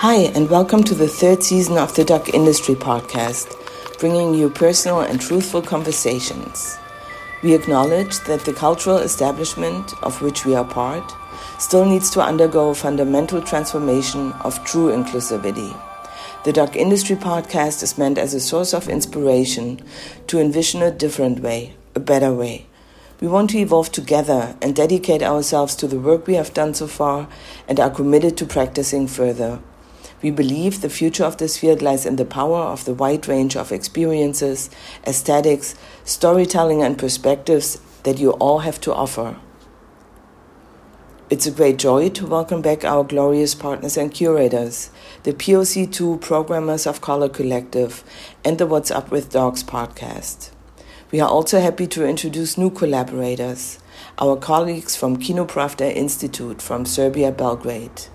Hi, and welcome to the third season of the Doc Industry Podcast, bringing you personal and truthful conversations. We acknowledge that the cultural establishment of which we are part still needs to undergo a fundamental transformation of true inclusivity. The Doc Industry Podcast is meant as a source of inspiration to envision a different way, a better way. We want to evolve together and dedicate ourselves to the work we have done so far and are committed to practicing further. We believe the future of this field lies in the power of the wide range of experiences, aesthetics, storytelling, and perspectives that you all have to offer. It's a great joy to welcome back our glorious partners and curators, the POC2 Programmers of Color Collective, and the What's Up with Docs podcast. We are also happy to introduce new collaborators, our colleagues from Kino Pravda Institute from Serbia, Belgrade.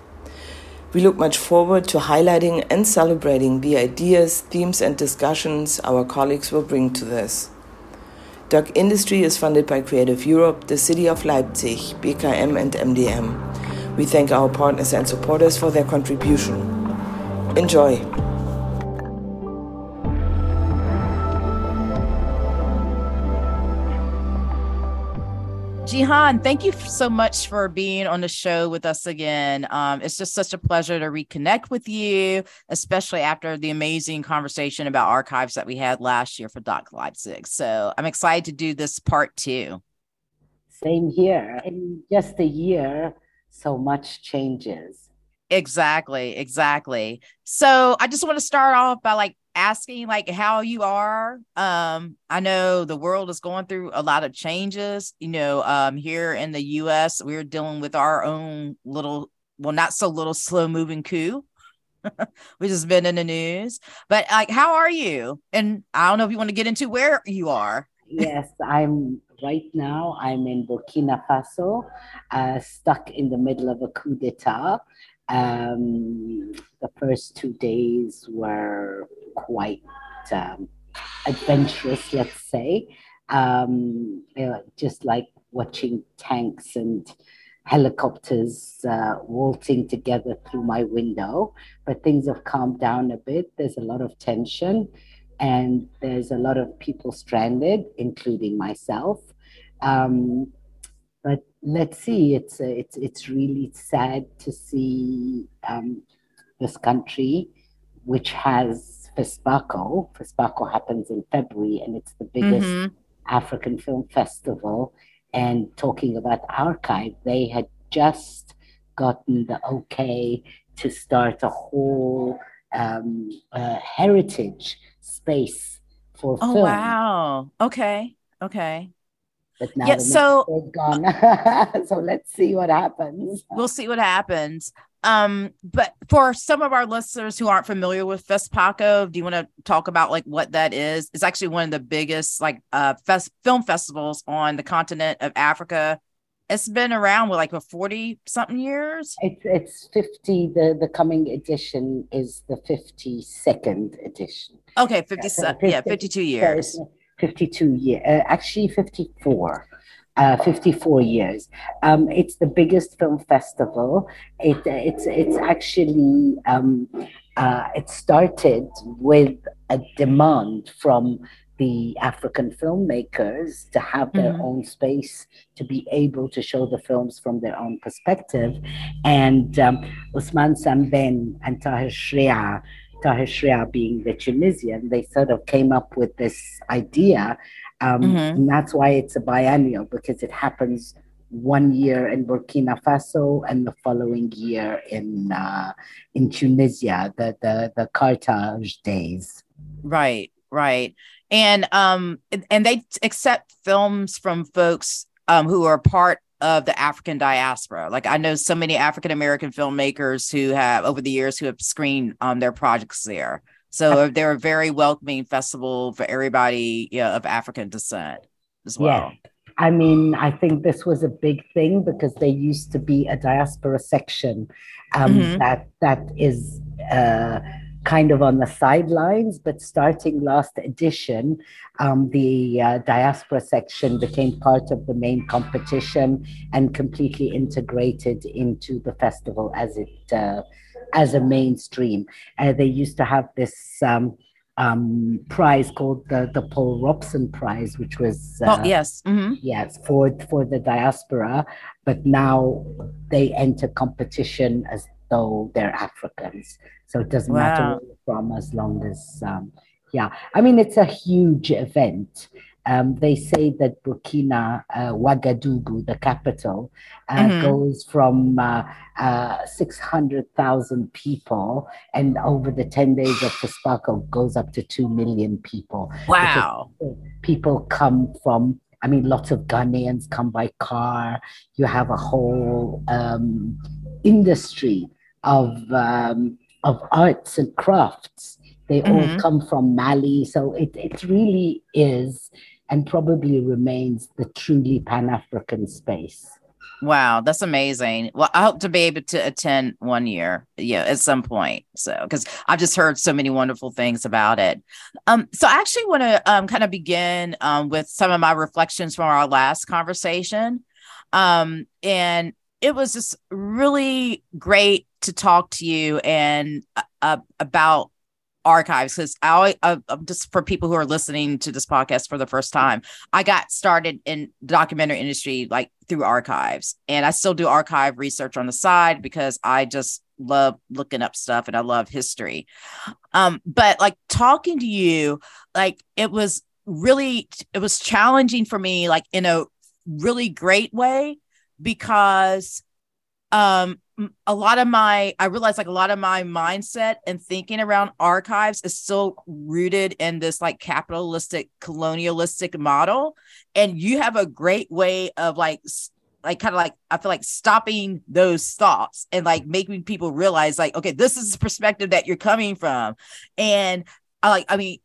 We look much forward to highlighting and celebrating the ideas, themes, and discussions our colleagues will bring to this. Doc Industry is funded by Creative Europe, the City of Leipzig, BKM, and MDM. We thank our partners and supporters for their contribution. Enjoy! Jihan, thank you so much for being on the show with us again. Um, it's just such a pleasure to reconnect with you, especially after the amazing conversation about archives that we had last year for Doc Leipzig. So I'm excited to do this part two. Same here. In just a year, so much changes. Exactly, exactly. So I just want to start off by like asking like how you are. Um, I know the world is going through a lot of changes. You know, um, here in the US, we're dealing with our own little, well, not so little slow moving coup. which has been in the news. But like, how are you? And I don't know if you want to get into where you are. yes, I'm right now. I'm in Burkina Faso, uh, stuck in the middle of a coup d'état. Um, the first two days were quite um, adventurous, let's say. Um, you know, just like watching tanks and helicopters uh, waltzing together through my window. But things have calmed down a bit. There's a lot of tension, and there's a lot of people stranded, including myself. Um, but let's see. It's uh, it's it's really sad to see um, this country, which has FESPACO. FESPACO happens in February and it's the biggest mm-hmm. African film festival. And talking about archive, they had just gotten the okay to start a whole um, uh, heritage space for oh, film. wow. Okay. Okay. But now yeah, so gone. so let's see what happens. We'll see what happens. Um, but for some of our listeners who aren't familiar with FESPACO, do you want to talk about like what that is? It's actually one of the biggest like uh fest- film festivals on the continent of Africa. It's been around with like for 40 something years. It's it's 50. The the coming edition is the 52nd edition. Okay, 50, yeah, 50 yeah 52 years. 52 year uh, actually 54 uh, 54 years. Um, it's the biggest film festival. It, it's, it's actually, um, uh, it started with a demand from the African filmmakers to have their mm-hmm. own space to be able to show the films from their own perspective. And um, Ousmane Sembène and Tahar Cheriaa Tahar being the Tunisian, they sort of came up with this idea um, mm-hmm. And that's why it's a biennial because it happens one year in Burkina Faso and the following year in uh, in Tunisia, the the the Carthage days. Right, right, and um, and they accept films from folks um who are part of the African diaspora. Like I know so many African American filmmakers who have over the years who have screened um their projects there. So they're a very welcoming festival for everybody yeah, of African descent as well. Yeah. I mean, I think this was a big thing because there used to be a diaspora section um, mm-hmm. that that is uh, kind of on the sidelines. But starting last edition, um, the uh, diaspora section became part of the main competition and completely integrated into the festival as it uh, as a mainstream. Uh, they used to have this um, um, prize called the the Paul Robeson Prize, which was uh, oh yes, mm-hmm. yes for for the diaspora, but now they enter competition as though they're Africans. So it doesn't wow. matter where you're from as long as um, yeah. I mean, it's a huge event. Um, they say that Burkina uh, Ouagadougou, the capital, uh, mm-hmm. goes from uh, uh 600,000 people, and over the 10 days of FESPACO goes up to 2 million people. Wow. People come from, I mean, lots of Ghanaians come by car. You have a whole um, industry of, um, of arts and crafts. They mm-hmm. all come from Mali. So it, it really is and probably remains the truly Pan African space. Wow, that's amazing. Well, I hope to be able to attend one year, yeah, at some point. So, because I've just heard so many wonderful things about it. Um, so I actually want to um kind of begin um with some of my reflections from our last conversation. Um, and it was just really great to talk to you and uh, about archives because I, I just for people who are listening to this podcast for the first time, I got started in the documentary industry like through archives, and I still do archive research on the side because I just love looking up stuff and I love history. Um, but like talking to you, like it was really it was challenging for me, like in a really great way because um a lot of my i realized like a lot of my mindset and thinking around archives is still rooted in this like capitalistic colonialistic model. And you have a great way of like like kind of like i feel like stopping those thoughts and like making people realize like okay this is the perspective that you're coming from. And i like i mean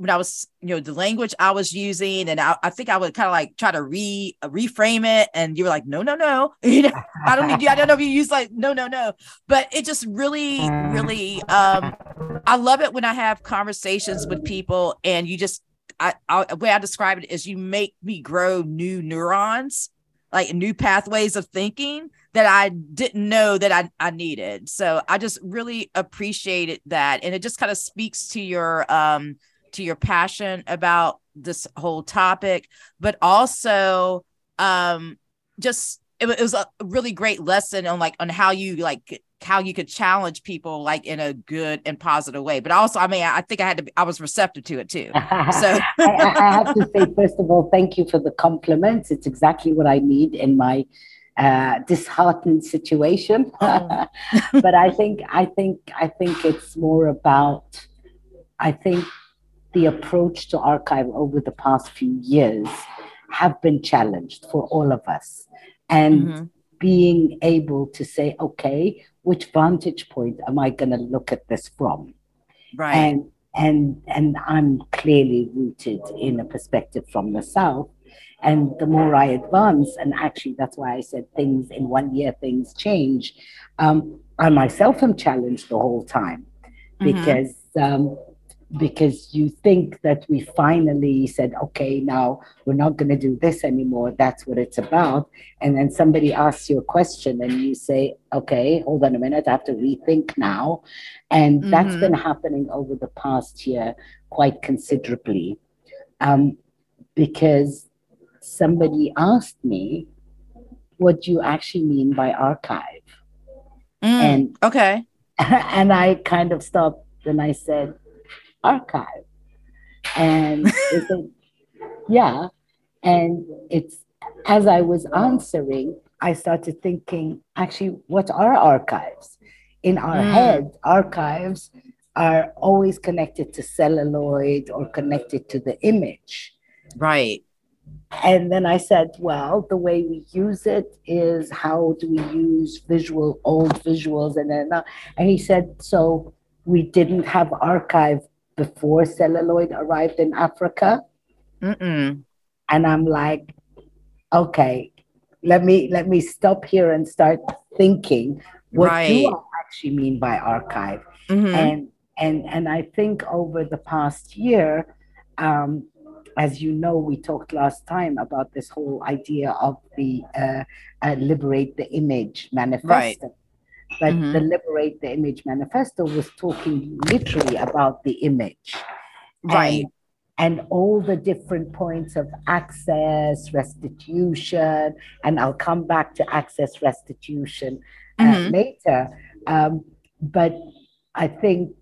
when I was, you know, the language I was using, and I, I think I would kind of like try to re reframe it, and you were like, no, no, no, you know, I don't need you. I don't know if you use like no, no, no, but it just really, really, um, I love it when I have conversations with people, and you just, I, I the way I describe it is you make me grow new neurons, like new pathways of thinking that I didn't know that I, I needed. So I just really appreciated that. And it just kind of speaks to your um to your passion about this whole topic, but also um, just it, it was a really great lesson on like on how you like how you could challenge people like in a good and positive way. But also, I mean, I think I had to, be, I was receptive to it too. So I, I, have to say, first of all, thank you for the compliments. It's exactly what I need in my uh, disheartened situation. Oh. but I think, I think, I think it's more about, I think the approach to archive over the past few years have been challenged for all of us. And mm-hmm. being able to say, okay, which vantage point am I going to look at this from? Right. And and and I'm clearly rooted in a perspective from the South. And the more I advance, and actually that's why I said things in one year things change. Um, I myself am challenged the whole time mm-hmm. because um, because you think that we finally said, okay, now we're not going to do this anymore. That's what it's about. And then somebody asks you a question and you say, okay, hold on a minute, I have to rethink now. And mm-hmm. that's been happening over the past year quite considerably um, because somebody asked me, what do you actually mean by archive? Mm, and okay. And I kind of stopped and I said, archive. And said, yeah. And it's as I was answering, I started thinking, actually, what are archives? In our mm. head, archives are always connected to celluloid or connected to the image. Right. And then I said, well, the way we use it is how do we use visual, old visuals? And then, uh, and he said, so we didn't have archive before celluloid arrived in Africa. Mm-mm. And I'm like, okay, let me let me stop here and start thinking. What right. do I actually mean by archive? Mm-hmm. And and and I think over the past year, um, as you know, we talked last time about this whole idea of the uh, uh, liberate the image manifesto. Right. But mm-hmm. the Liberate the Image Manifesto was talking literally about the image. Right. And, and all the different points of access, restitution, and I'll come back to access restitution uh, mm-hmm. later. Um, but I think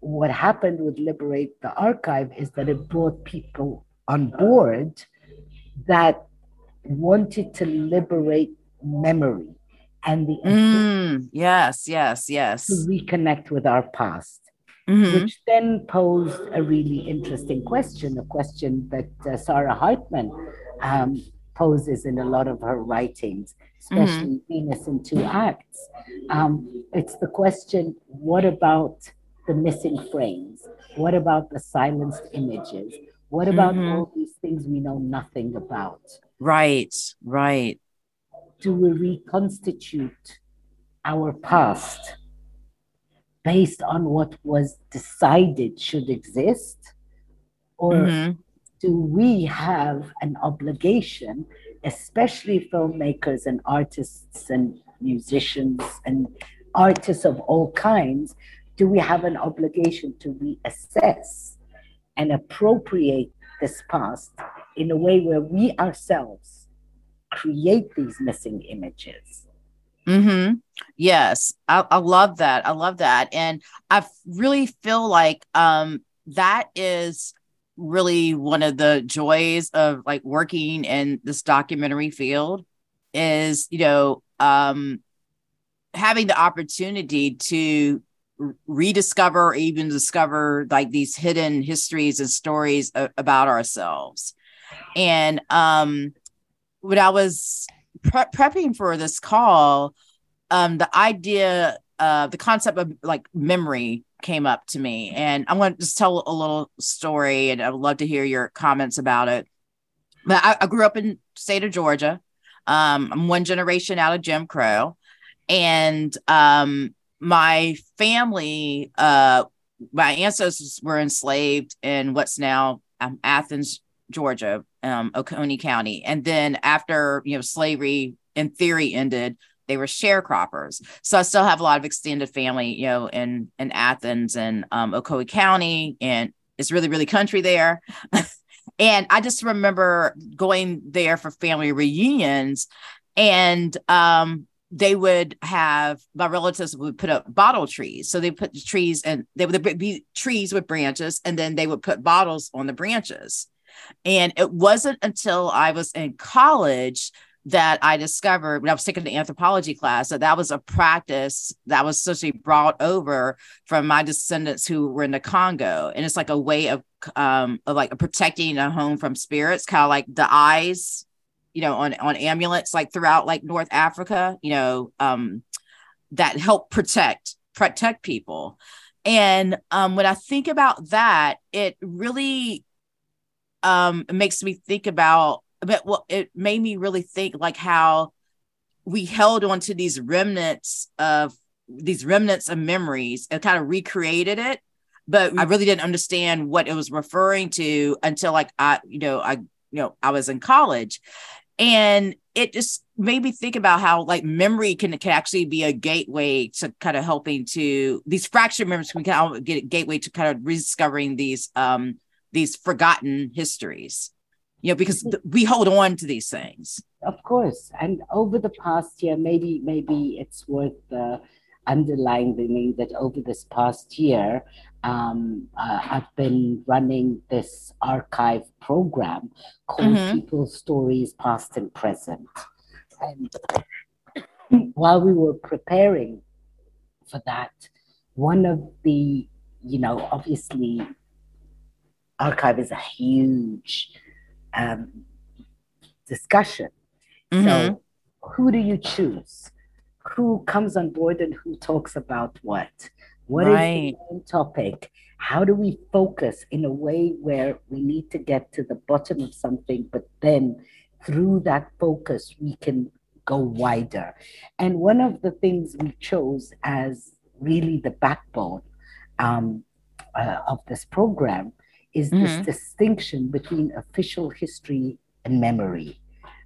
what happened with Liberate the Archive is that it brought people on board that wanted to liberate memory and the mm, yes, yes, yes, to reconnect with our past. Mm-hmm. Which then posed a really interesting question, a question that uh, Saidiya Hartman um, poses in a lot of her writings, especially mm-hmm. Venus in Two Acts. Um, it's the question what about the missing frames? What about the silenced images? What about mm-hmm. all these things we know nothing about? Right, right. Do we reconstitute our past based on what was decided should exist? Or mm-hmm. do we have an obligation, especially filmmakers and artists and musicians and artists of all kinds, do we have an obligation to reassess and appropriate this past in a way where we ourselves create these missing images. Hmm. Yes, I, I love that. I love that, and I really feel like um that is really one of the joys of like working in this documentary field is you know um having the opportunity to rediscover or even discover like these hidden histories and stories a- about ourselves and um when i was pre- prepping for this call um the idea uh the concept of like memory came up to me. And i'm going to just tell a little story and i would love to hear your comments about it. But i, I grew up in state of georgia. Um i'm one generation out of jim crow. And um my family, uh, my ancestors were enslaved in what's now um, Athens, Georgia, um, Oconee County, and then after you know slavery in theory ended, they were sharecroppers. So I still have a lot of extended family, you know, in in Athens and um, Oconee County, and it's really really country there. and I just remember going there for family reunions, and um, they would have my relatives would put up bottle trees. So they put the trees and they would be trees with branches, and then they would put bottles on the branches. And it wasn't until I was in college that I discovered when I was taking the anthropology class that that was a practice that was essentially brought over from my descendants who were in the Congo, and it's like a way of um of like protecting a home from spirits, kind of like the eyes you know, on on amulets like throughout like North Africa, you know, um, that help protect protect people. And um, when I think about that, it really um, it makes me think about. But well, it made me really think like how we held on to these remnants of these remnants of memories and kind of recreated it but I really didn't understand what it was referring to until like I, you know, I, you know, I was in college and it just made me think about how like memory can, can actually be a gateway to kind of helping to these fractured memories can kind of get a gateway to kind of rediscovering these um these forgotten histories you know because th- we hold on to these things of course and over the past year maybe maybe it's worth uh, underlining that over this past year um, uh, I've been running this archive program called mm-hmm. People's Stories Past and Present. And while we were preparing for that, one of the, you know, obviously, archive is a huge um, discussion. Mm-hmm. So, who do you choose? Who comes on board and who talks about what? What right. is the main topic? How do we focus in a way where we need to get to the bottom of something, but then through that focus, we can go wider? And one of the things we chose as really the backbone um, uh, of this program is mm-hmm. this distinction between official history and memory.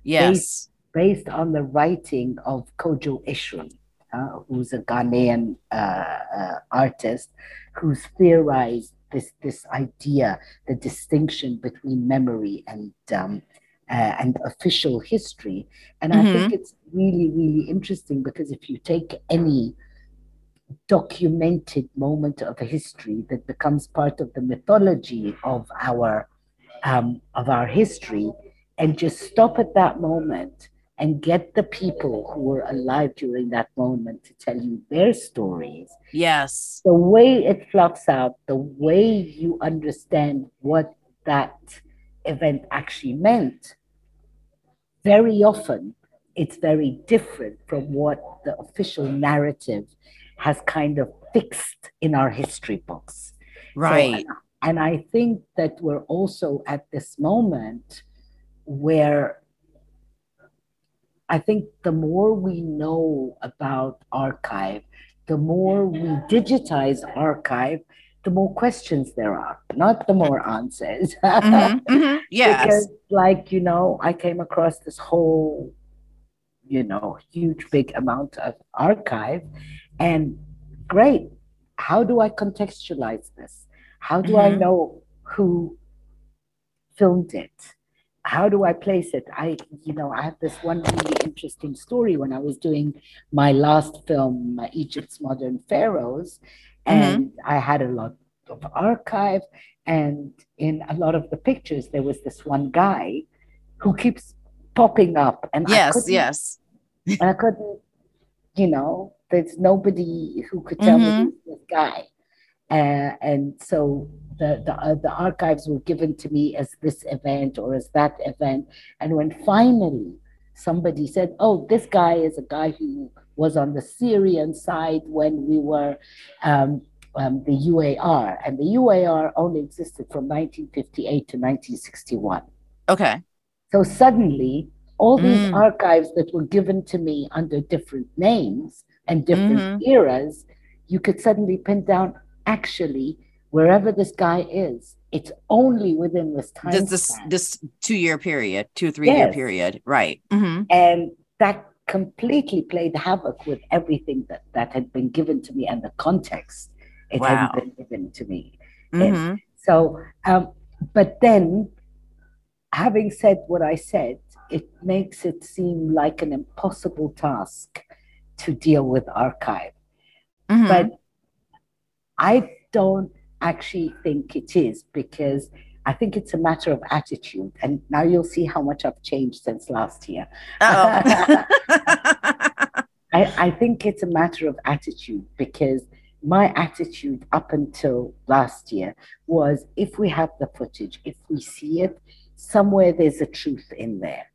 Yes. Based, based on the writing of Kodwo Eshun. uh, who's a Ghanaian uh, uh, artist, who's theorized this this idea, the distinction between memory and um, uh, and official history. And mm-hmm. I think it's really really interesting because if you take any documented moment of history that becomes part of the mythology of our um, of our history and just stop at that moment and get the people who were alive during that moment to tell you their stories. Yes. The way it fluffs out, the way you understand what that event actually meant, very often it's very different from what the official narrative has kind of fixed in our history books. Right. So, and I think that we're also at this moment where I think the more we know about archive, the more we digitize archive, the more questions there are, not the more answers. mm-hmm, mm-hmm, yes. Because, like, you know, I came across this whole, you know, huge, big amount of archive. And great, how do I contextualize this? How do mm-hmm. I know who filmed it? how do I place it? I, you know, I have this one really interesting story when I was doing my last film, Egypt's Modern Pharaohs, and mm-hmm. I had a lot of archive, and in a lot of the pictures, there was this one guy who keeps popping up, and yes, yes, and I couldn't, you know, there's nobody who could tell mm-hmm. me who's this guy, uh, and so the the, uh, the archives were given to me as this event or as that event. And when finally somebody said oh this guy is a guy who was on the syrian side when we were um, um, the uar and the uar only existed from 1958 to 1961 okay. So suddenly all these mm. archives that were given to me under different names and different mm-hmm. eras you could suddenly pin down actually wherever this guy is, it's only within this time. This this, this two year period, two three yes. year period, right? Mm-hmm. And that completely played havoc with everything that that had been given to me and the context it wow. had been given to me. Mm-hmm. so, um, but then, having said what I said, it makes it seem like an impossible task to deal with archive. Mm-hmm. But I don't actually think it is because I think it's a matter of attitude. And now you'll see how much I've changed since last year. I, I think it's a matter of attitude because my attitude up until last year was if we have the footage, if we see it, somewhere there's a truth in there.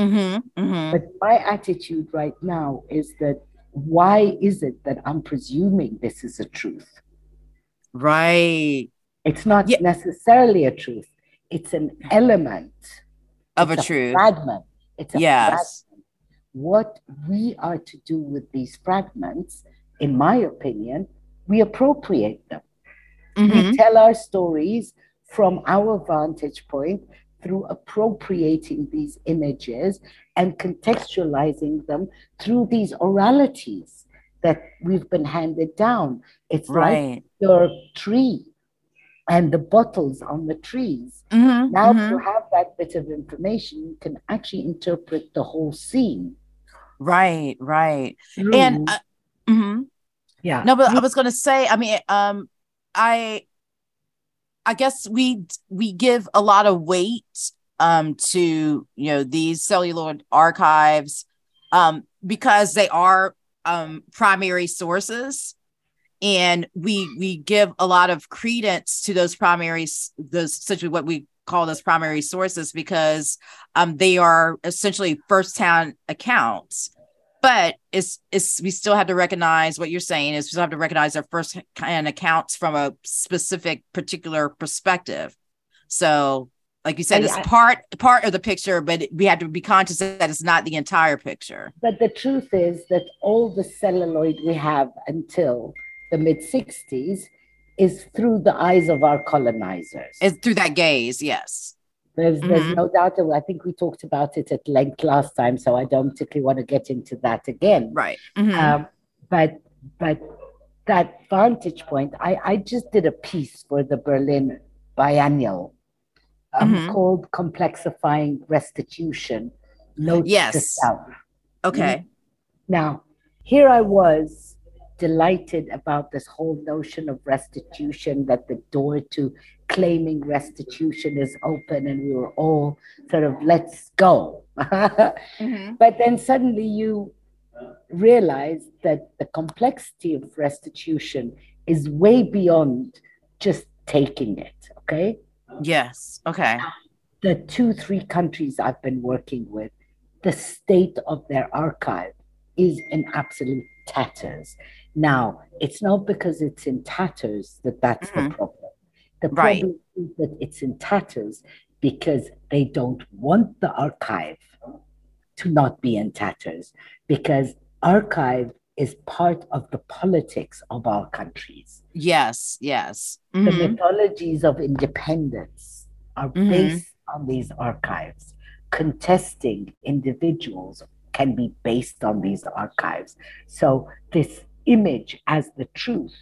Mm-hmm, mm-hmm. But my attitude right now is that why is it that I'm presuming this is a truth? Right. It's not yeah. necessarily a truth. It's an element of it's a, truth. Fragment. It's a yes. fragment. What we are to do with these fragments, in my opinion, we appropriate them. Mm-hmm. We tell our stories from our vantage point through appropriating these images and contextualizing them through these oralities that we've been handed down. It's right. like your tree and the bottles on the trees. Mm-hmm, now, mm-hmm. to have that bit of information, you can actually interpret the whole scene. Right, right. Through, and uh, mm-hmm. yeah, no, but I was going to say, I mean, um, I, I guess we we give a lot of weight um to you know these celluloid archives um because they are um, primary sources. And we we give a lot of credence to those primary those essentially what we call those primary sources because um, they are essentially first hand accounts but it's it's we still have to recognize what you're saying is we still have to recognize our first hand accounts from a specific particular perspective so like you said, it's I, part part of the picture, but we have to be conscious that it's not the entire picture. But the truth is that all the celluloid we have until the mid '60s is through the eyes of our colonizers. It's through that gaze, yes. There's, there's mm-hmm. no doubt. That, I think we talked about it at length last time, so I don't particularly want to get into that again. Right. Mm-hmm. Um, but but that vantage point, I, I just did a piece for the Berlin Biennial um, Mhm. called Complexifying Restitution. Notes to Yes. Self. Okay. Now, here I was delighted about this whole notion of restitution, that the door to claiming restitution is open, and we were all sort of, let's go. Mhm. but then suddenly you realize that the complexity of restitution is way beyond just taking it, okay? Yes. Okay. the two, three countries I've been working with, the state of their archive is in absolute tatters. Now, it's not because it's in tatters that that's the Mhm. problem. The Right. problem is that it's in tatters because they don't want the archive to not be in tatters, because archive is part of the politics of our countries Yes. Yes. the Mhm. mythologies of independence are Mhm. based on these archives. Contesting individuals can be based on these archives. So, this image as the truth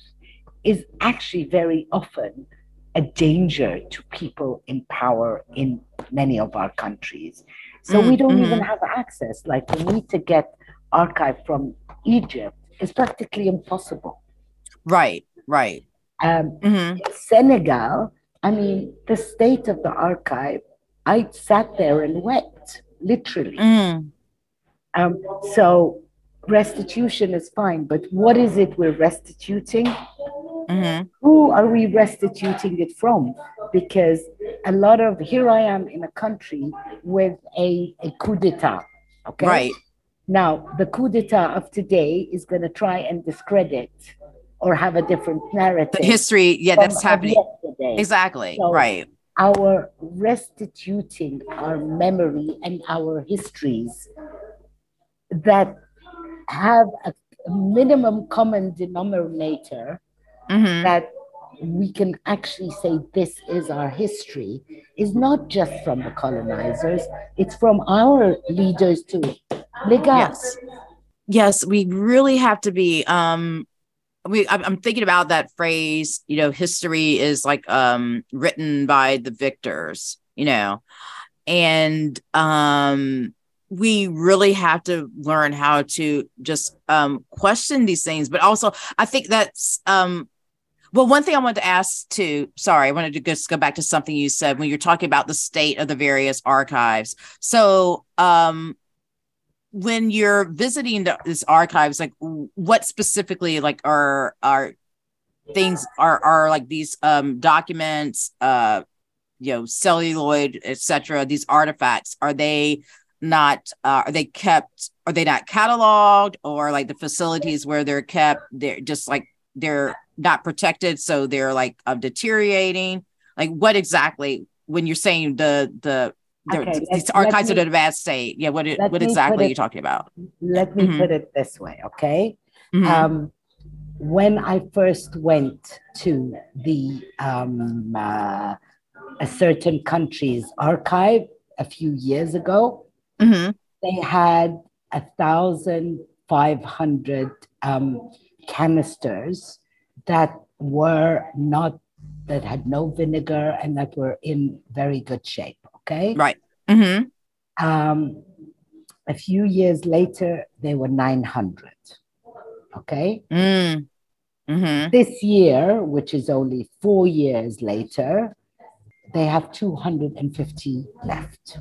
is actually very often a danger to people in power in many of our countries. So, we Mm, don't even mhm. have access. Like, we need to get archive from Egypt is practically impossible. Right. Right. Um, hmm Senegal, I mean, the state of the archive, I sat there and wept, literally. Mm. Um, so restitution is fine, but what is it we're restituting? Hmm Who are we restituting it from? Because a lot of, here I am in a country with a, a coup d'etat, okay? Right. Now, the coup d'etat of today is going to try and discredit or have a different narrative. The history. Yeah, that's happening. yesterday. Exactly. So- right. our restituting our memory and our histories that have a minimum common denominator hmm that we can actually say this is our history is not just from the colonizers it's from our leaders too Yes. Yes, we really have to be um we I'm, I'm thinking about that phrase, you know, history is like um written by the victors, you know. And um we really have to learn how to just um question these things, but also I think that's um well, one thing I wanted to ask too, sorry, I wanted to just go back to something you said when you're talking about the state of the various archives. So, um, when you're visiting the, this archives, like what specifically like are are things are are like these um documents, uh, you know, celluloid, etc. These artifacts are they not uh, are they kept? Are they not cataloged or like the facilities where they're kept? They're just like they're not protected, so they're like uh, deteriorating. Like what exactly when you're saying the the the- Okay, these archives let are me- in a bad state? Yeah, what it, what me exactly are you talking about? let me Mhm. put it this way okay Mhm. um, when I first went to the um, uh, a certain country's archive a few years ago, Mhm. they had a thousand five hundred um, canisters that were not that had no vinegar and that were in very good shape. Okay. Right. Mm-hmm. Um, a few years later, they were 900. Okay. Mm. Mhm. This year, which is only four years later, they have 250 left.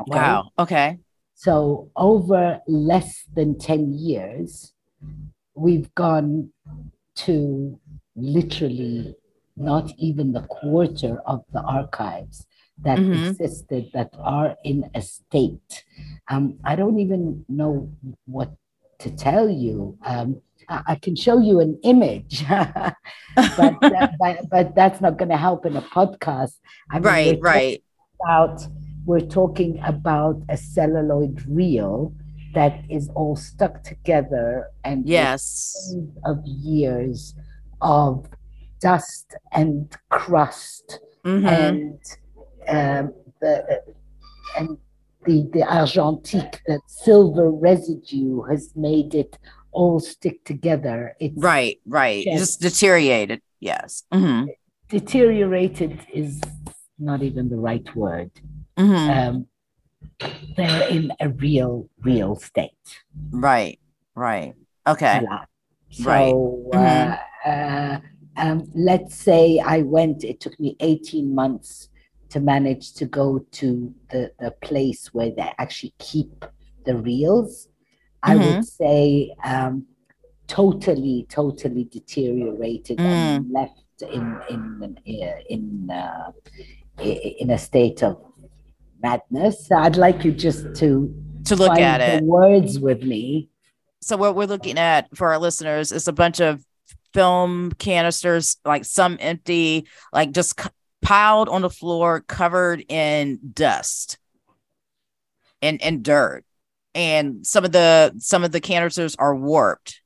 Okay? Wow. Okay. So, over less than 10 years, we've gone to literally not even the quarter of the archives that Mhm. existed that are in a state. Um, I don't even know what to tell you. Um, I, I can show you an image, but, that, but, but that's not going to help in a podcast. I mean, right. Right. about we're talking about a celluloid reel that is all stuck together and Yes. of years of dust and crust Mhm. and um, the and the the argentique that silver residue has made it all stick together. It's right, right. Just, just deteriorated. Yes. Mm-hmm. Deteriorated is not even the right word. Mm-hmm. Um, they're in a real, real state. Right, right. Okay. So, right. Uh, mm-hmm. uh, um, let's say I went, it took me 18 months to manage to go to the, the place where they actually keep the reels. Mm-hmm. I would mm-hmm. say um, totally, totally deteriorated mm. and left in in in uh, in a state of madness. I'd like you just to to look at it words with me. So what we're looking at for our listeners is a bunch of film canisters, like some empty, like just c- piled on the floor, covered in dust and and dirt, and some of the some of the canisters are warped.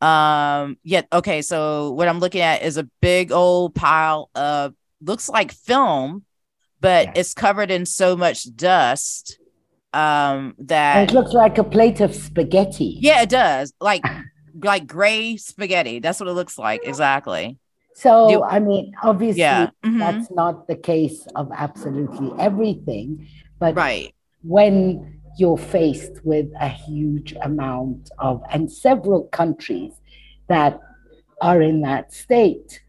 Um. Yet, yeah, okay. So what I'm looking at is a big old pile of looks like film, but yeah. it's covered in so much dust um that and it looks like a plate of spaghetti. Yeah, it does. Like like gray spaghetti. That's what it looks like exactly. So you, I mean, obviously yeah. mm-hmm. that's not the case of absolutely everything, but right when you're faced with a huge amount of and several countries that are in that state,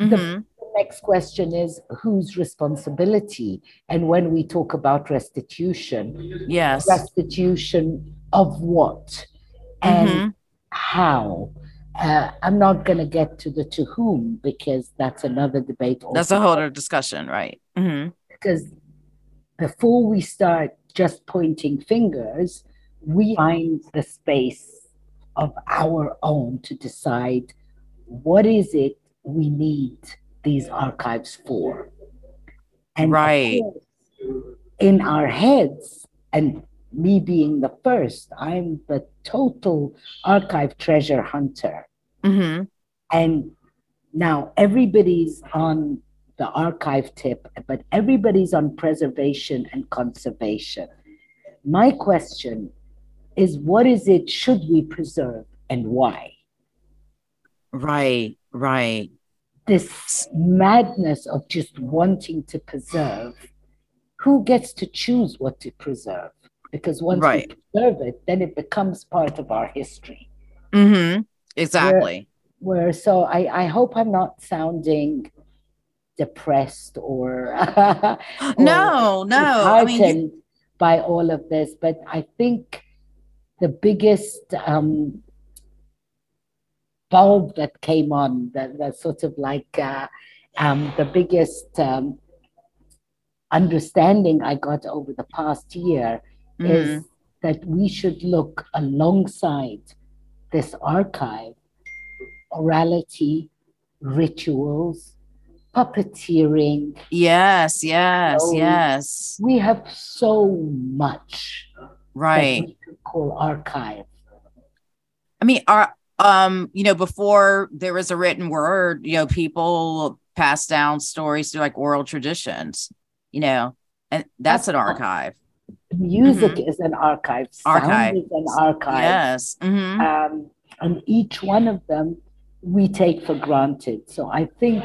mm-hmm. the next question is whose responsibility? And when we talk about restitution, yes, restitution of what and mm-hmm. how? Uh, I'm not going to get to the to whom because that's another debate. That's a whole other discussion, right? Mm-hmm. Because before we start just pointing fingers, we find the space of our own to decide what is it we need these archives for. And right. in our heads, and me being the first, I'm the total archive treasure hunter. Mm-hmm. And now everybody's on the archive tip, but everybody's on preservation and conservation. My question is what is it should we preserve and why? Right, right this madness of just wanting to preserve, who gets to choose what to preserve? Because once right. we preserve it, then it becomes part of our history. Mm-hmm. Exactly. Where, where so I, I hope I'm not sounding depressed or, or no, no. I mean, by all of this, but I think the biggest um, bulb that came on, that, that sort of like uh, um, the biggest um, understanding I got over the past year mm-hmm. is that we should look alongside this archive, orality, rituals, puppeteering. Yes, yes, so yes. We have so much right we call archive. I mean, our um you know before there was a written word you know people pass down stories through like oral traditions you know and that's, that's an archive. Music mm-hmm. is an archive. Archive. Is an archive. Yes. Mm-hmm. um, and each one of them we take for granted. So i think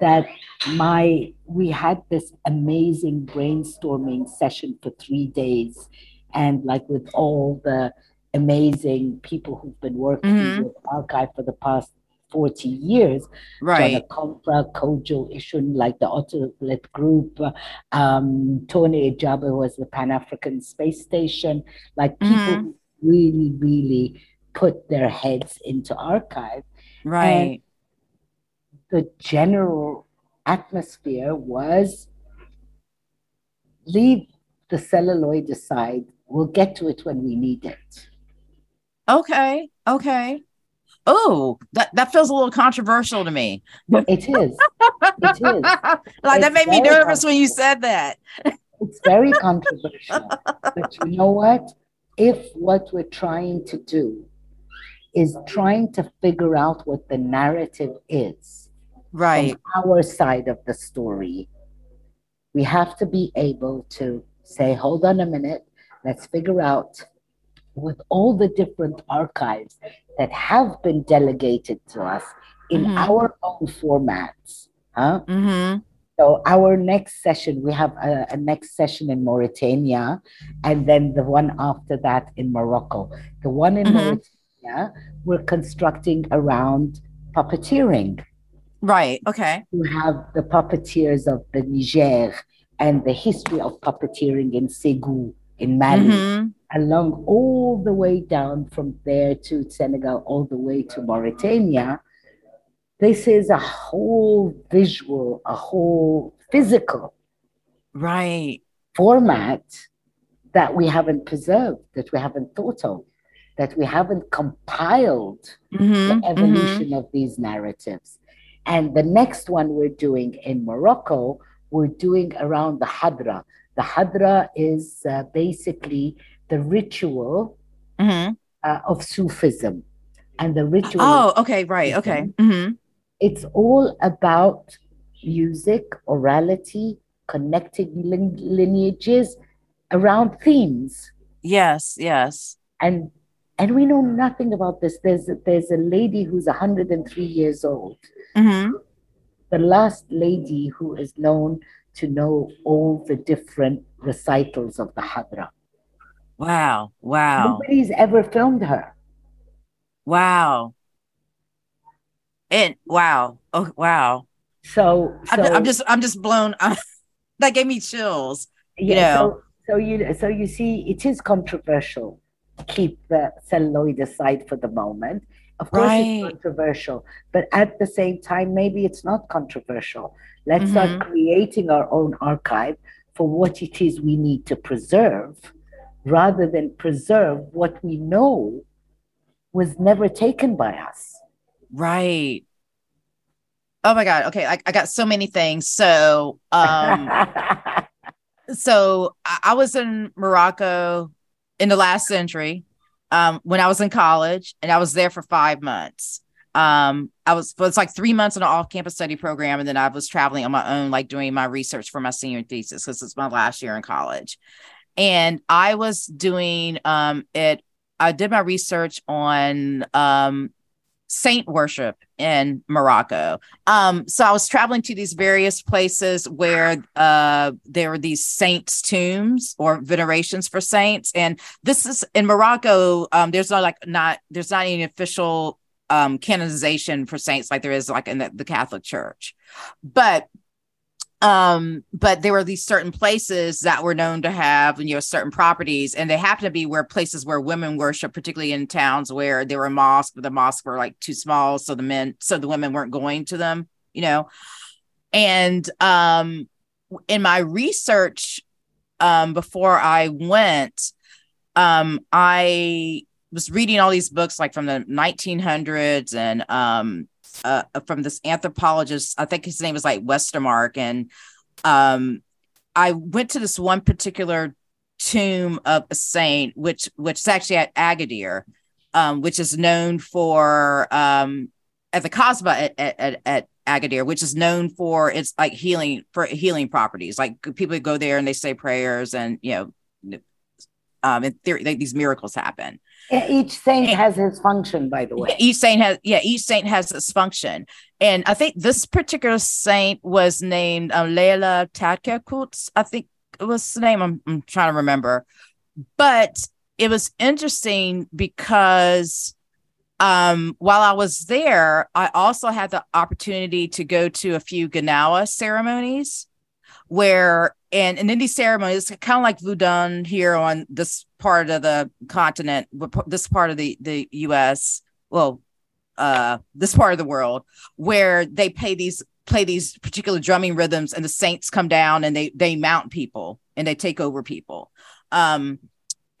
that my we had this amazing brainstorming session for three days. And like with all the amazing people who've been working mm-hmm. with archive for the past 40 years. Right. Kompra, Kodwo Eshun, like the Otolith Group, um, Ntone Edjabe was the Pan African Space Station, like people mm-hmm. really, really put their heads into archive. Right. And the general atmosphere was leave the celluloid aside. We'll get to it when we need it. Okay. Okay. Oh, that, that feels a little controversial to me. It is. It is. like it's that made me nervous when you said that. It's very controversial. but you know what? If what we're trying to do is trying to figure out what the narrative is, right, our side of the story, we have to be able to say, hold on a minute, let's figure out with all the different archives that have been delegated to us in Mhm. our own formats. Huh? Mm-hmm. So our next session, we have a, a next session in Mauritania, and then the one after that in Morocco. The one in Mhm. Mauritania, we're constructing around puppeteering. Right. Okay. We have the puppeteers of the Niger and the history of puppeteering in Ségou, in Mali, Mhm. Along all the way down from there to Senegal, all the way to Mauritania. This is a whole visual, a whole physical Right. format that we haven't preserved, that we haven't thought of, that we haven't compiled Mm-hmm. the evolution of these narratives. And the next one we're doing in Morocco, we're doing around the Hadra. The Hadra is uh, basically the ritual Mm-hmm. uh, of Sufism. And the ritual, Oh, okay. Right. Okay. Mm-hmm. it's all about music, orality, connecting lin- lineages around themes. Yes. Yes. and and we know nothing about this there's a, there's a lady who's 103 years old Mm-hmm. the last lady who is known to know all the different recitals of the hadra Wow. Wow. nobody's ever filmed her Wow. And wow. Oh, wow. so so I'm, I'm just, I'm just blown. that gave me chills. yeah, know. so, so you so you see it is controversial keep the celluloid aside for the moment of course Right. it's controversial but at the same time maybe it's not controversial let's Mhm. start creating our own archive for what it is we need to preserve rather than preserve what we know was never taken by us Right. Oh my God. Okay. I, I got so many things. So, um, so I, I was in Morocco in the last century um, when I was in college, and I was there for five months. Um, I was it was like three months in an off-campus study program, and then I was traveling on my own, like doing my research for my senior thesis because it's my last year in college. And I was doing um, it. I did my research on um, saint worship in Morocco. Um, so I was traveling to these various places where uh, there were these saints' tombs or venerations for saints, and this is in Morocco. Um, there's not like not there's not any official um, canonization for saints like there is like in the, the Catholic Church, but um but there were these certain places that were known to have you know certain properties and they happen to be where places where women worship particularly in towns where there were mosques but the mosques were like too small so the men so the women weren't going to them you know? And um in my research um before i went um i was reading all these books like from the 1900s and um uh, from this anthropologist. I think his name was like Westermarck, and um, I went to this one particular tomb of a saint, which which is actually at Agadir, um, which is known for um, at the Kasbah at, at, at, Agadir, which is known for its like healing for healing properties. Like people go there and they say prayers, and you know, um, in theory, like, these miracles happen. Each saint has his function by the way. each saint has yeah each saint has its function. And i think this particular saint was named uh, leila Tatkerkutz. i think it was the name I'm, I'm trying to remember. But it was interesting because um while i was there i also had the opportunity to go to a few ganawa ceremonies where and and in these ceremonies kind of like Voodoo here on this part of the continent this part of the the us well uh this part of the world where they pay these play these particular drumming rhythms and the saints come down and they they mount people and they take over people um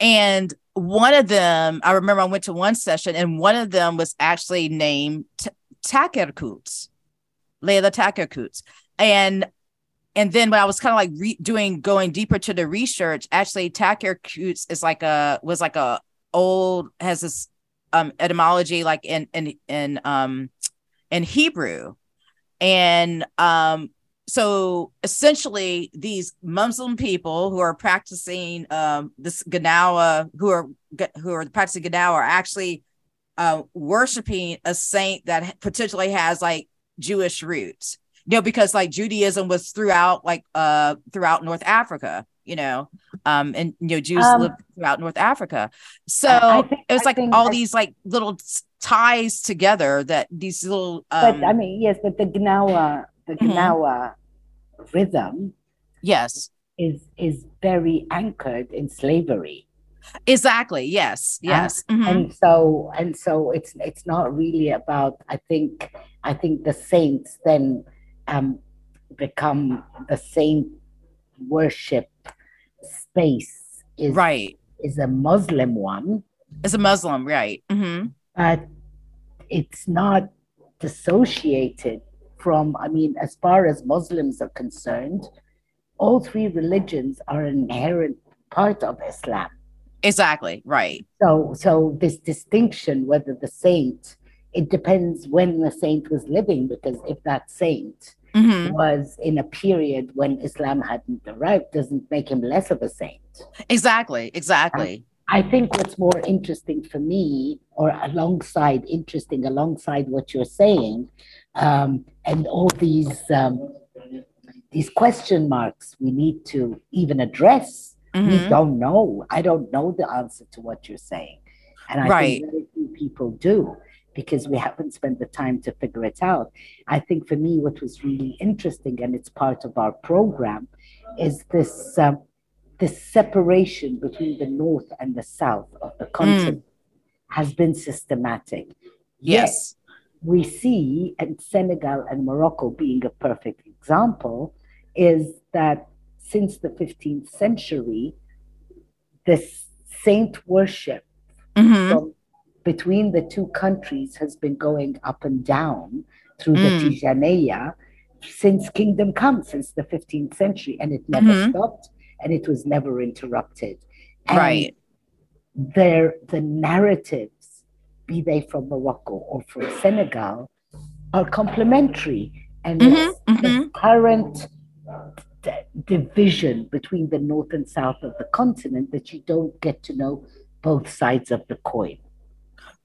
and one of them i remember i went to one session and one of them was actually named T- Takerkutz, Leila Takerkutz. And and then when I was kind of like re- doing going deeper to the research, actually Takerkutz is like a was like a old has this um etymology like in in in um in Hebrew. And um so essentially these Muslim people who are practicing um, this Ganawa, who are who are practicing Ganawa, are actually uh, worshiping a saint that potentially has like Jewish roots. You know, because like Judaism was throughout like uh throughout North Africa, you know, um, and you know Jews um, lived throughout North Africa. So think, it was like all these like little ties together that these little. Um, but I mean, yes, but the Gnawa, the mm-hmm. Gnawa rhythm, yes, is is very anchored in slavery. Exactly. Yes. Yes. And, mm-hmm. and so and so it's it's not really about. I think I think the saints then um, become the saint worship space is right is a Muslim one. It's a Muslim, right? Mm-hmm. But it's not dissociated from. I mean, as far as Muslims are concerned, all three religions are an inherent part of Islam. Exactly right. So, so this distinction, whether the saint, it depends when the saint was living, because if that saint mm-hmm. was in a period when Islam hadn't arrived doesn't make him less of a saint. Exactly, exactly. I, I think what's more interesting for me, or alongside interesting, alongside what you're saying, um, and all these um, these question marks we need to even address. Mm-hmm. We don't know. I don't know the answer to what you're saying, and I right. think very few people do because we haven't spent the time to figure it out. I think for me, what was really interesting, and it's part of our program, is this um, this separation between the north and the south of the continent mm. has been systematic. Yes. Yet, we see, and Senegal and Morocco being a perfect example, is that since the 15th century, this saint worship mm-hmm. from between the two countries has been going up and down through mm. the Tijaniya since kingdom come, since the 15th century, and it never mm-hmm. stopped and it was never interrupted. And right. Their, the narratives, be they from Morocco or from Senegal, are complementary. And mm-hmm. the mm-hmm. current d- division between the north and south of the continent that you don't get to know both sides of the coin.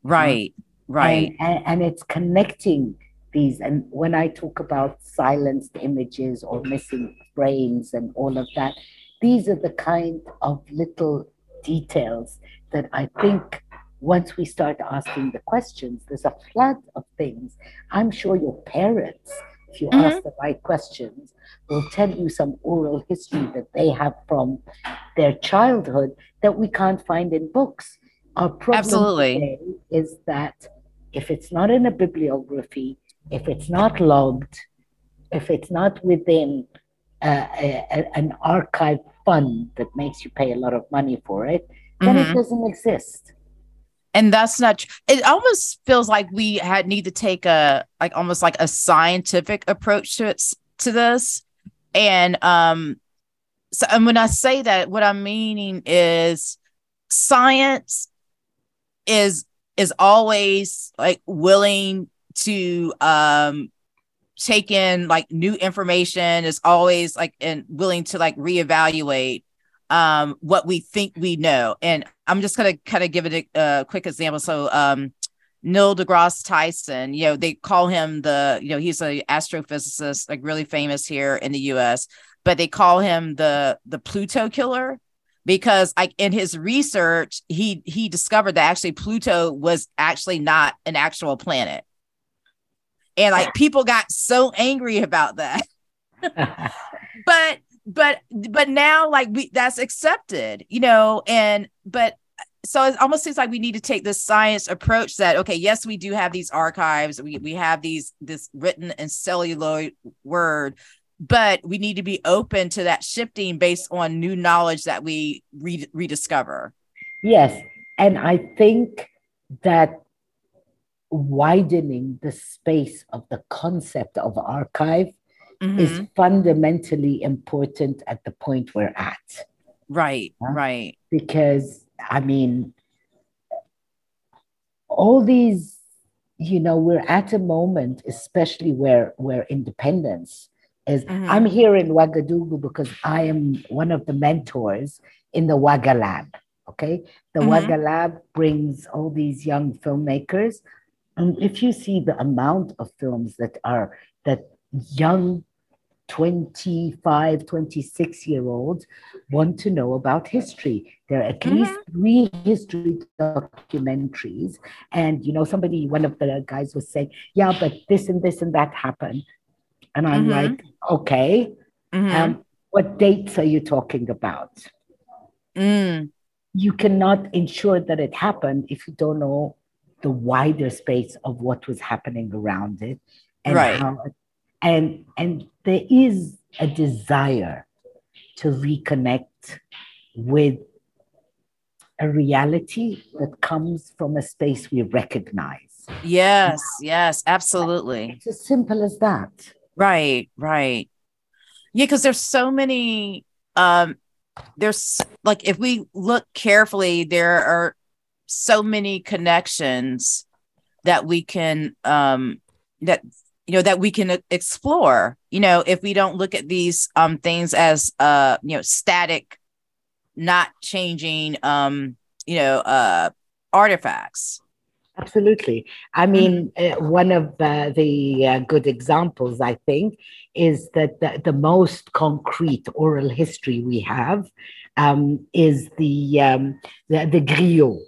Right, right. And, and, and, it's connecting these. And when I talk about silenced images or missing frames and all of that, these are the kind of little details that I think once we start asking the questions, there's a flood of things. I'm sure your parents, if you mm-hmm. ask the right questions, will tell you some oral history that they have from their childhood that we can't find in books. Our problem Absolutely. is that if it's not in a bibliography, if it's not logged, if it's not within uh, a, a, an archive fund that makes you pay a lot of money for it, then mm-hmm. it doesn't exist. And that's not. Tr- it almost feels like we had need to take a like almost like a scientific approach to it to this, and um, so and when I say that, what I'm meaning is science is is always like willing to um take in like new information is always like and willing to like reevaluate um what we think we know. And i'm just gonna kind of give it a, a, quick example. So um neil degrasse tyson you know they call him the you know he's an astrophysicist like really famous here in the us but they call him the the pluto killer because like in his research he he discovered that actually pluto was actually not an actual planet. And like people got so angry about that. But but but now like we that's accepted you know and but so it almost seems like we need to take this science approach that okay yes we do have these archives we, we have these this written and celluloid word but we need to be open to that shifting based on new knowledge that we re- rediscover. Yes. And I think that widening the space of the concept of archive mm-hmm. is fundamentally important at the point we're at. Right, right. Because, I mean, all these, you know, we're at a moment, especially where, where independence is mm-hmm. I'm here in Ouagadougou because I am one of the mentors in the Ouaga Lab. Okay. The mm-hmm. Ouaga Lab brings all these young filmmakers. And if you see the amount of films that are that young 25, 26 year olds want to know about history. There are at mm-hmm. least three history documentaries. And, you know, somebody, one of the guys was saying, yeah, but this and this and that happened. And I'm mm-hmm. like, okay. Mm-hmm. Um, what dates are you talking about? Mm. You cannot ensure that it happened if you don't know the wider space of what was happening around it and right. how and and there is a desire to reconnect with a reality that comes from a space we recognize yes yes absolutely it's as simple as that right right. Yeah because there's so many um there's like if we look carefully there are so many connections that we can um that you know that we can explore. You know if we don't look at these um things as uh you know static not changing um you know uh artifacts absolutely i mean mm-hmm. uh, one of uh, the uh, good examples i think is that the, the most concrete oral history we have um, is the um, the, the griot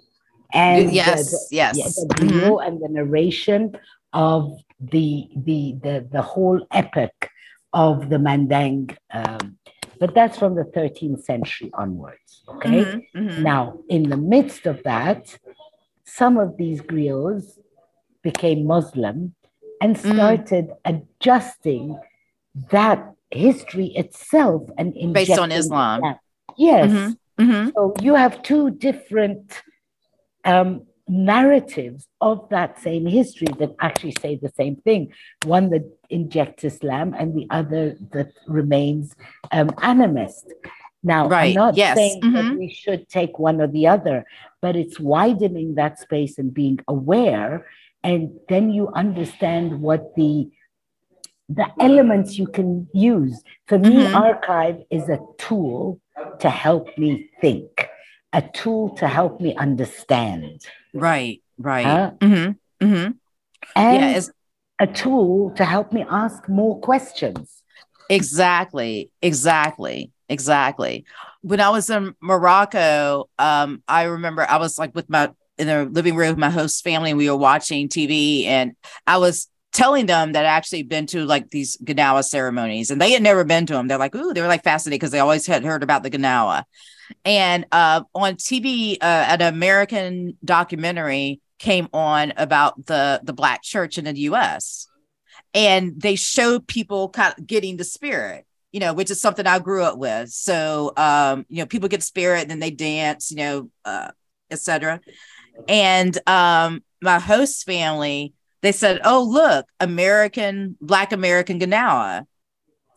and yes the, the, yes yeah, the griot mm-hmm. and the narration of the the the, the whole epic of the Manding. Um, but that's from the 13th century onwards. Okay. Mm-hmm, mm-hmm. Now, in the midst of that, some of these griots became Muslim and mm. started mm. adjusting that history itself and based on Islam. That. Yes. Mm-hmm, mm-hmm. So you have two different um, narratives of that same history that actually say the same thing. One that injects Islam and the other that remains um, animist. Now, right. I'm not yes. saying mm-hmm. that we should take one or the other, but it's widening that space and being aware. And then you understand what the the elements you can use. For me, mm-hmm. archive is a tool to help me think, a tool to help me understand. Right, right. Mm-hmm, mm-hmm. And yeah, a tool to help me ask more questions. Exactly, exactly, exactly. When I was in Morocco, um, I remember I was like with my in the living room with my host family, and we were watching TV, and I was telling them that I actually been to like these Ganawa ceremonies, and they had never been to them. They're like, ooh, they were like fascinated because they always had heard about the Ganawa. And uh, on TV, uh, an American documentary came on about the the Black Church in the U.S. And they showed people kind of getting the spirit, you know, which is something I grew up with. So, um, you know, people get spirit, and then they dance, you know, uh, etc. And um, my host family, they said, "Oh, look, American Black American Gnawa,"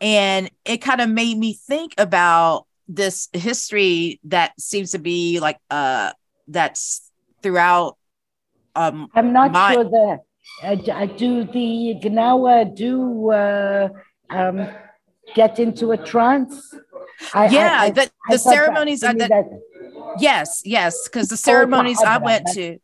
and it kind of made me think about this history that seems to be like uh that's throughout um i'm not my- sure that uh, do the gnawa do uh um get into a trance I, yeah I, I, the, the ceremonies that, are that, yes yes because the ceremonies i went to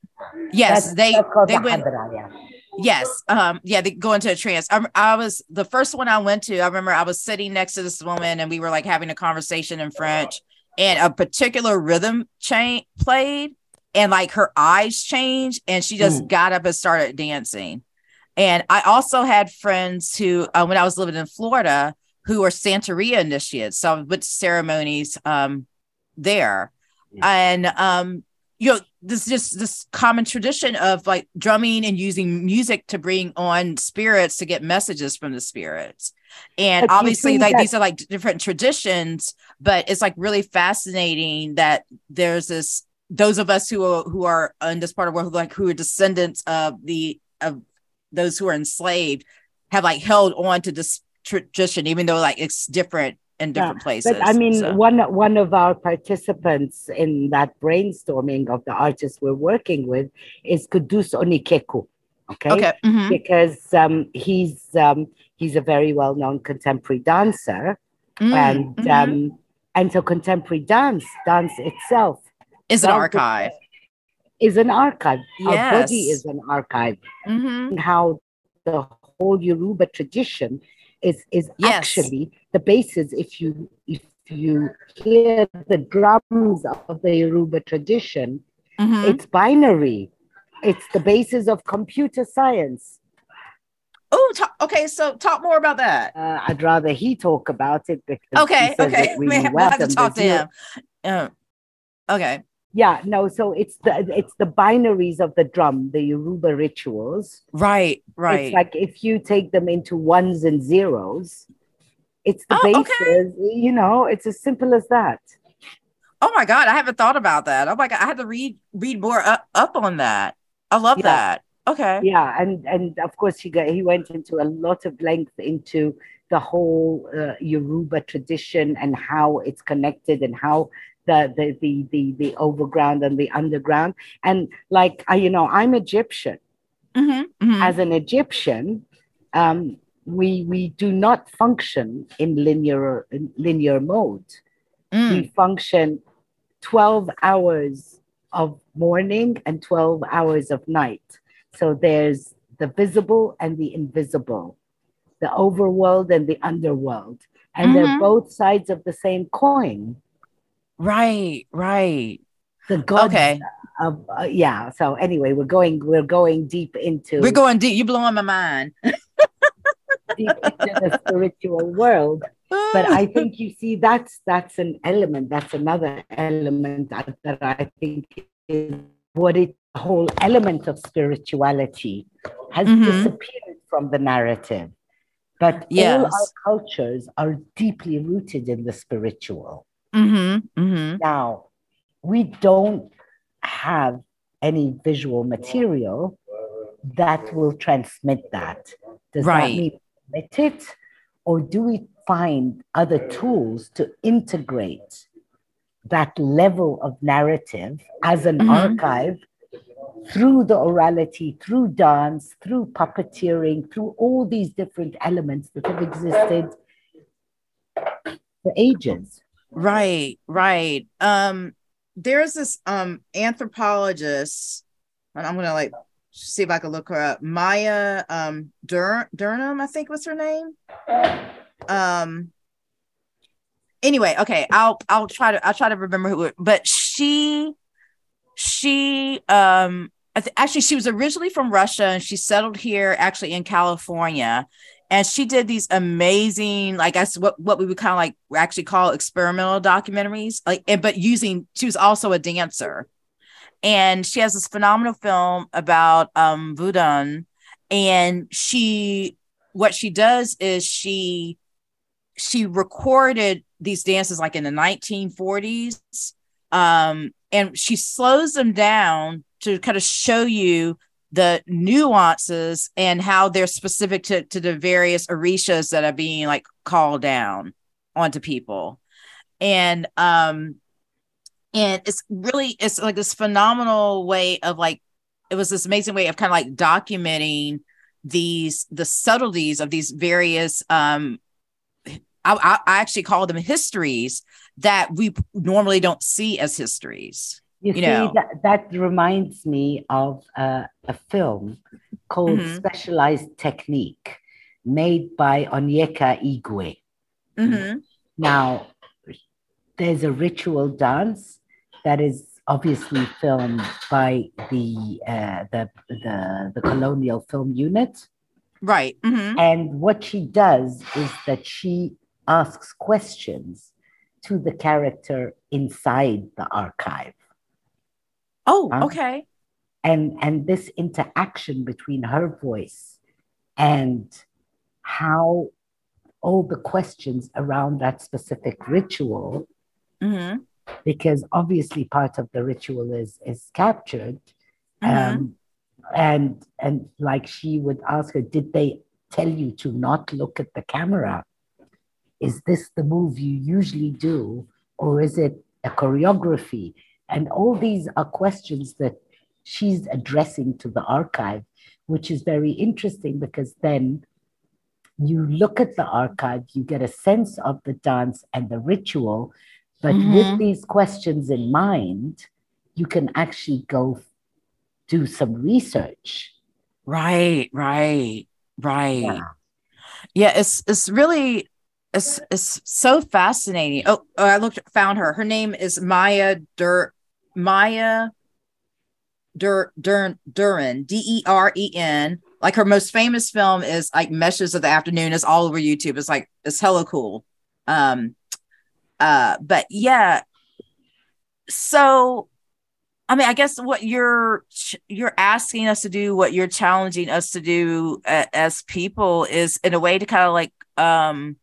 yes they they went yeah Yes. Um, yeah, they go into a trance. I, I was the first one I went to. I remember I was sitting next to this woman and we were like having a conversation in French, and a particular rhythm chain played, and like her eyes changed, and she just mm. got up and started dancing. And I also had friends who, uh, when I was living in Florida, who are Santeria initiates. So I went to ceremonies um, there. And um, you know this just this common tradition of like drumming and using music to bring on spirits to get messages from the spirits and but obviously like that- these are like different traditions but it's like really fascinating that there's this those of us who are who are in this part of the world like who are descendants of the of those who are enslaved have like held on to this tradition even though like it's different in different yeah, places. But I mean, so. one one of our participants in that brainstorming of the artists we're working with is Kudus Onikeku. Okay. Okay. mhm. Because um, he's um, he's a very well known contemporary dancer, Mm, and mhm. um, and so contemporary dance, dance itself, it's an archive. is an archive. Our body is an archive. hmm how the whole Yoruba tradition is is Yes. actually the basis. If you if you hear the drums of the Yoruba tradition, hmm it's binary. It's the basis of computer science. Oh, okay. So talk more about that. Uh, I'd rather he talk about it because Okay. Okay. it really we'll well. have to talk to him. Uh, okay. Yeah, no. So it's the it's the binaries of the drum, the Yoruba rituals. Right. Right. It's like if you take them into ones and zeros, it's the Oh, basis. okay. You know, it's as simple as that. oh my God. I haven't thought about that. Oh my God. I had to read read more up, up on that. I love Yeah. that. Okay. Yeah, and and of course he got he went into a lot of length into the whole uh, Yoruba tradition and how it's connected and how the the the the, the overground and the underground and like I, you know I'm Egyptian. hmm As an Egyptian, um, we we do not function in linear in linear mode. Mm. We function twelve hours of morning and twelve hours of night. So there's the visible and the invisible, the overworld and the underworld. And they're Mhm. both sides of the same coin. Right. Right. The Okay. of uh, yeah. So anyway, we're going we're going deep into We're going deep. You're blowing my mind. deep into the spiritual world. But I think you see that's that's an element. That's another element that, that I think is what it the whole element of spirituality has Mhm. disappeared from the narrative. But all our cultures are deeply rooted in the spiritual. Hmm hmm Now, we don't have any visual material that will transmit that. Does Right. that mean transmit it? Or do we find other tools to integrate that level of narrative as an Mhm. archive through the orality, through dance, through puppeteering, through all these different elements that have existed for ages? Right, right. Um, there's this um anthropologist, and I'm gonna like see if I can look her up. Maya um Dur- Durham, I think was her name. Um anyway, okay, I'll I'll try to I'll try to remember who but she she um actually she was originally from Russia and she settled here actually in California and she did these amazing like I what what we would kind of like actually call experimental documentaries like and but using she was also a dancer. And she has this phenomenal film about um Voodoo and she what she does is she she recorded these dances like in the 1940s um and she slows them down to kind of show you the nuances and how they're specific to, to the various orishas that are being like called down onto people. And um and it's really it's like this phenomenal way of like it was this amazing way of kind of like documenting these the subtleties of these various um I, I I actually call them histories that we normally don't see as histories You, You see, know. that, that reminds me of uh, a film called Mhm. Specialized Technique, made by Onyeka Igwe. hmm Now, there's a ritual dance that is obviously filmed by the uh, the, the the colonial film unit, right hmm and what she does is that she asks questions to the character inside the archive. Oh Huh? okay and and this interaction between her voice and how all the questions around that specific ritual hmm because obviously part of the ritual is is captured Mhm. um and and like she would ask her did they tell you to not look at the camera is this the move you usually do or is it a choreography and all these are questions that she's addressing to the archive, which is very interesting because then you look at the archive, you get a sense of the dance and the ritual, but Mhm. with these questions in mind, you can actually go do some research. Right, right, right. Yeah. Yeah, it's it's really it's it's so fascinating. Oh, oh, I looked found her. Her name is Maya Dur Maya Dur Dur Deren D E R E N. Like her most famous film is like Meshes of the Afternoon. It's all over YouTube. It's like it's hella cool. Um, uh, but yeah. So, I mean, I guess what you're you're asking us to do, what you're challenging us to do uh, as people, is in a way to kind of like um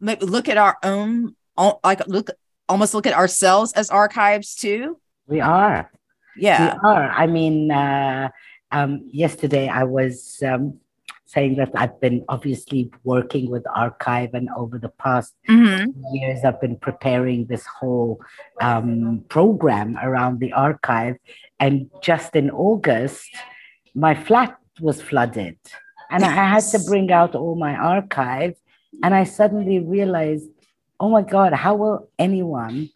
maybe look at our own, like look almost look at ourselves as archives too. We are. Yeah. We are. I mean, uh, um, yesterday I was um, saying that I've been obviously working with archive, and over the past hmm years, I've been preparing this whole um, program around the archive. And just in August, my flat was flooded, and I had to bring out all my archive. And I suddenly realized, oh my God, how will anyone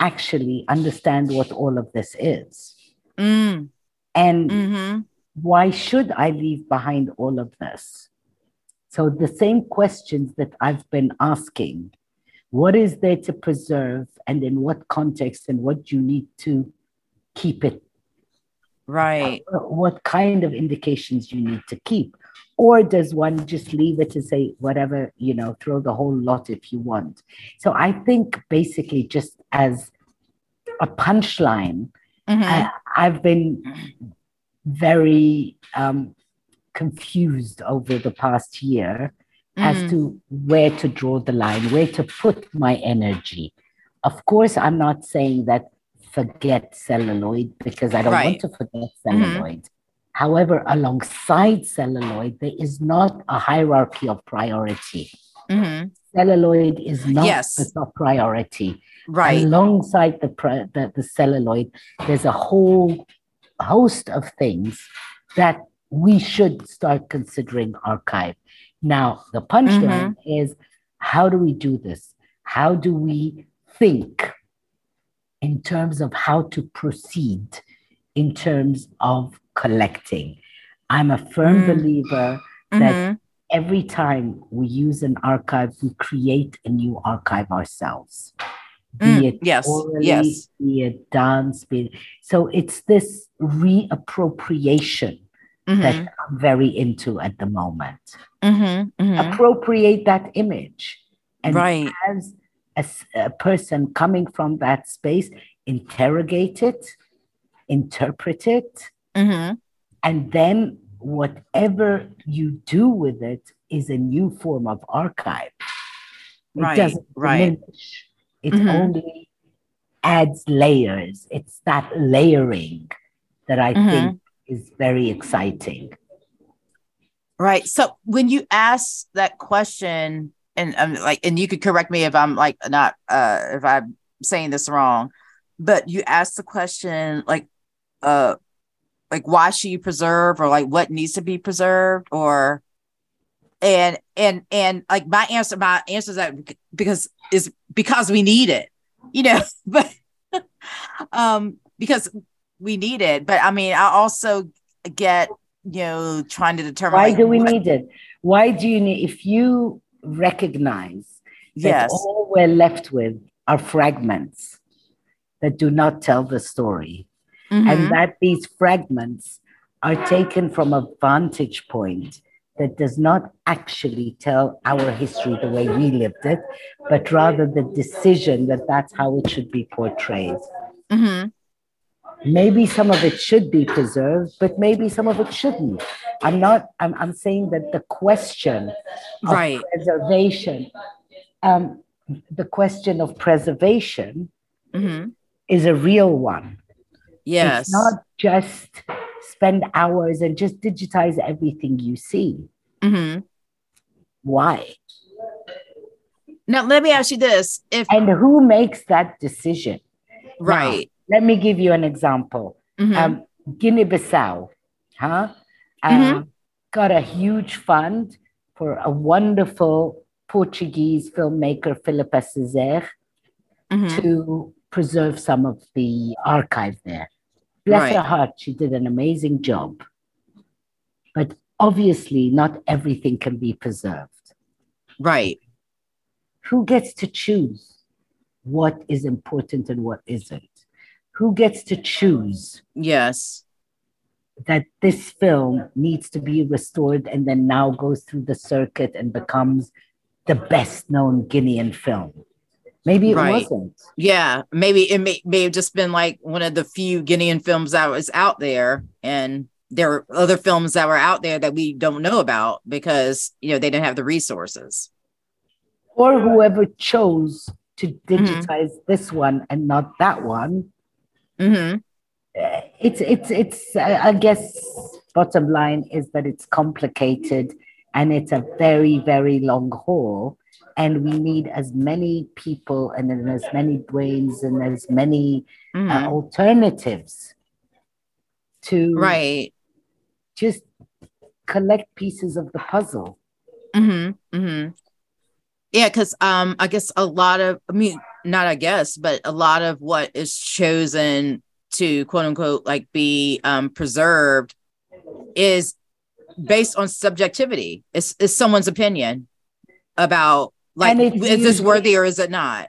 actually understand what all of this is? Mm, And hmm why should I leave behind all of this? So, the same questions that I've been asking what is there to preserve, and in what context, and what you need to keep it? Right. What kind of indications you need to keep? Or does one just leave it to say, whatever, you know, throw the whole lot if you want? So, I think basically, just as a punchline, Mhm. I, I've been very um, confused over the past year Mhm. as to where to draw the line, where to put my energy. Of course, I'm not saying that forget celluloid because I don't Right. want to forget celluloid. However, alongside celluloid, there is not a hierarchy of priority. Mhm. Celluloid is not Yes. the top priority Right. alongside the, the the celluloid there's a whole host of things that we should start considering archive now the punchline is how do we do this how do we think in terms of how to proceed in terms of collecting i'm a firm Mm. believer that Mhm. every time we use an archive, we create a new archive ourselves. Be Mm, it yes, orally, yes. be it dance, be it, so it's this reappropriation Mhm. that I'm very into at the moment. Mhm. Mhm. Appropriate that image. And Right. as a person coming from that space, interrogate it, interpret it, Mhm. and then whatever you do with it is a new form of archive. It Right, doesn't right. diminish. It Mhm. only adds layers. It's that layering that I Mhm. think is very exciting. Right. So when you ask that question, and I'm like, and you could correct me if I'm like not, uh, if I'm saying this wrong, but you ask the question like, uh, like why should you preserve, or like what needs to be preserved, or, and and and like my answer, my answer is that because is because we need it, you know, but um, because we need it. But I mean, I also get you know trying to determine Why like, do we what- need it? Why do you need, if you recognize that yes all we're left with are fragments that do not tell the story, Mhm. and that these fragments are taken from a vantage point that does not actually tell our history the way we lived it, but rather the decision that that's how it should be portrayed. Mhm. Maybe some of it should be preserved, but maybe some of it shouldn't. I'm not, I'm, I'm saying that the question of Right. preservation, um, the question of preservation mm-hmm. is a real one. Yes. It's not just spend hours and just digitize everything you see. Mhm. Why? Now let me ask you this: If And who makes that decision? right, Let me give you an example. Mhm. um, Guinea-Bissau, huh? Uh, Mhm. Got a huge fund for a wonderful Portuguese filmmaker, Filipa César, Mhm. to preserve some of the archive there. Bless Right. her heart, she did an amazing job. But obviously, not everything can be preserved. right. Who gets to choose what is important and what isn't? Who gets to choose Yes. that this film needs to be restored and then now goes through the circuit and becomes the best known Guinean film? Maybe it Right. wasn't. Yeah. Maybe it may, may have just been like one of the few Guinean films that was out there. And there are other films that were out there that we don't know about because, you know, they didn't have the resources. Or whoever chose to Mm-hmm. digitize this one and not that one hmm it's it's it's i guess bottom line is that it's complicated and it's a very very long haul and we need as many people and then as many brains and as many Mm-hmm. uh, alternatives to right. just collect pieces of the puzzle mm-hmm, mm-hmm. Yeah, because um, I guess a lot of, I mean, not I guess, but a lot of what is chosen to quote unquote like be um preserved is based on subjectivity. It's, it's someone's opinion about like is this worthy or is it not?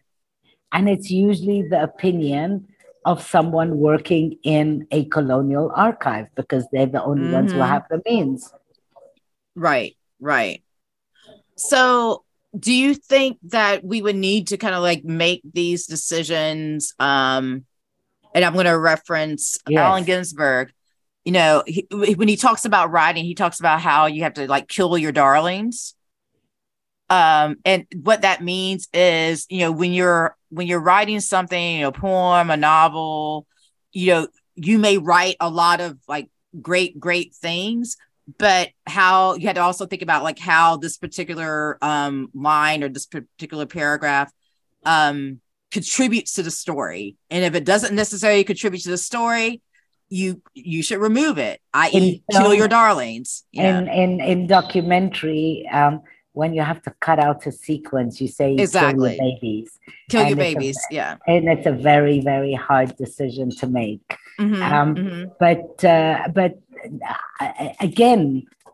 and it's usually the opinion of someone working in a colonial archive because they're the only ones who Mhm. have the means Right, right. So, do you think that we would need to kind of like make these decisions? Um, and I'm going to reference Yes. Allen Ginsberg. You know, he, when he talks about writing, he talks about how you have to like kill your darlings. Um, and what that means is, you know, when you're when you're writing something, you know, poem, a novel, you know, you may write a lot of like great, great things, but how you had to also think about like how this particular um line or this particular paragraph um contributes to the story. And if it doesn't necessarily contribute to the story you you should remove it i.e kill your darlings yeah in in in documentary um when you have to cut out a sequence you say you Exactly. kill your babies. Kill your and a- babies yeah. and it's a very very hard decision to make. Mhm, Um, mhm. but uh, but uh, again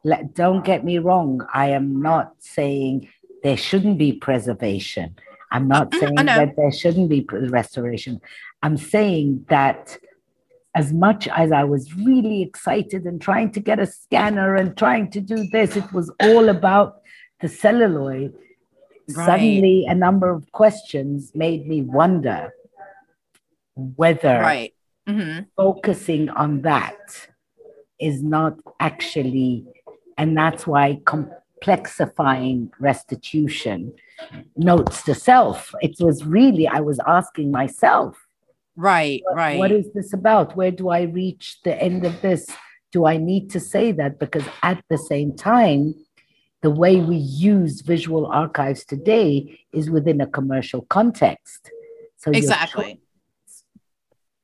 let, don't get me wrong i am not saying there shouldn't be preservation. I'm not saying that there shouldn't be restoration. I'm saying that as much as i was really excited and trying to get a scanner and trying to do this it was all about the celluloid Right. suddenly a number of questions made me wonder whether right Mhm. focusing on that is not actually, and that's why complexifying restitution notes to self. It was really, I was asking myself, right right what is this about? Where do I reach the end of this? Do I need to say that? Because at the same time, the way we use visual archives today is within a commercial context. So exactly